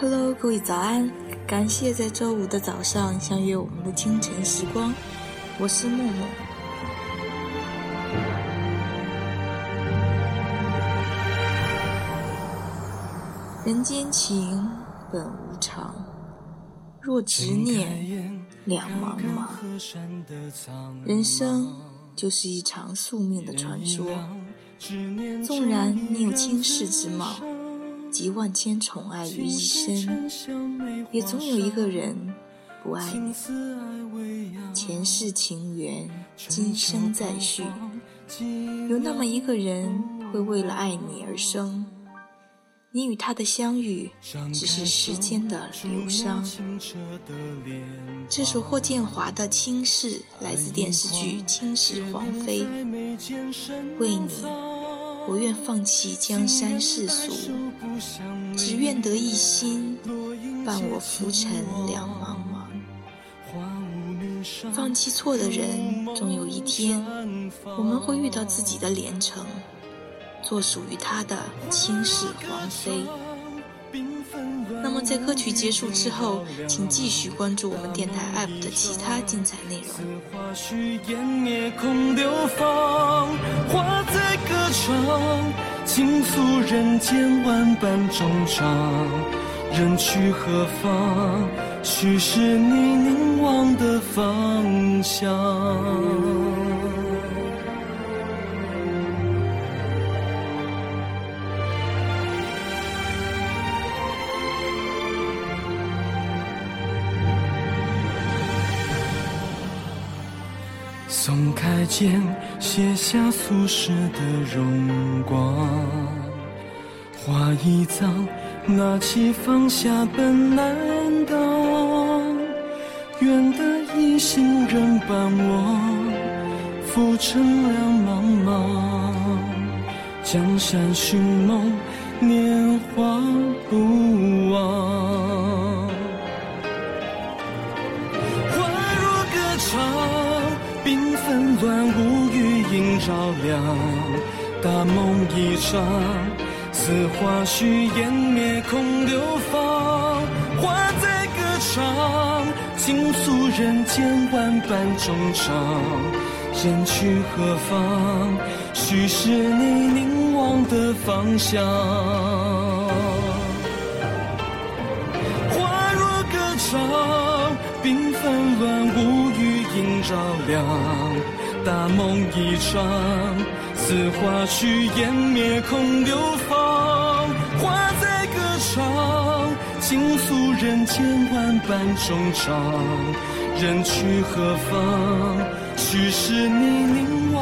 Hello，各位早安！感谢在周五的早上相约我们的清晨时光，我是木木。人间情本无常，若执念，两茫茫。人生就是一场宿命的传说，纵然你有倾世之貌。集万千宠爱于一身，也总有一个人不爱你。前世情缘，今生再续。有那么一个人会为了爱你而生，你与他的相遇只是时间的流伤。这首霍建华的《倾世》来自电视剧《倾世皇妃》，为你。不愿放弃江山世俗，只愿得一心，伴我浮沉两茫茫。放弃错的人，总有一天，我们会遇到自己的连城，做属于他的倾世皇妃。那么，在歌曲结束之后，请继续关注我们电台 APP 的其他精彩内容。倾诉人间万般衷肠，人去何方？须是你凝望的方向。松开剑，卸下俗世的荣光。花一葬，拿起放下本难当。愿得一心人伴我，浮沉两茫茫。江山寻梦，年华不忘。花若歌唱。纷乱无语，映照亮，大梦一场，似花絮湮灭空流芳。花在歌唱，倾诉人间万般衷肠。人去何方？许是你凝望的方向。花若歌唱，缤纷乱舞，映照亮，大梦一场，此花去湮灭空流芳。花在歌唱，倾诉人间万般衷肠。人去何方？许是你凝望。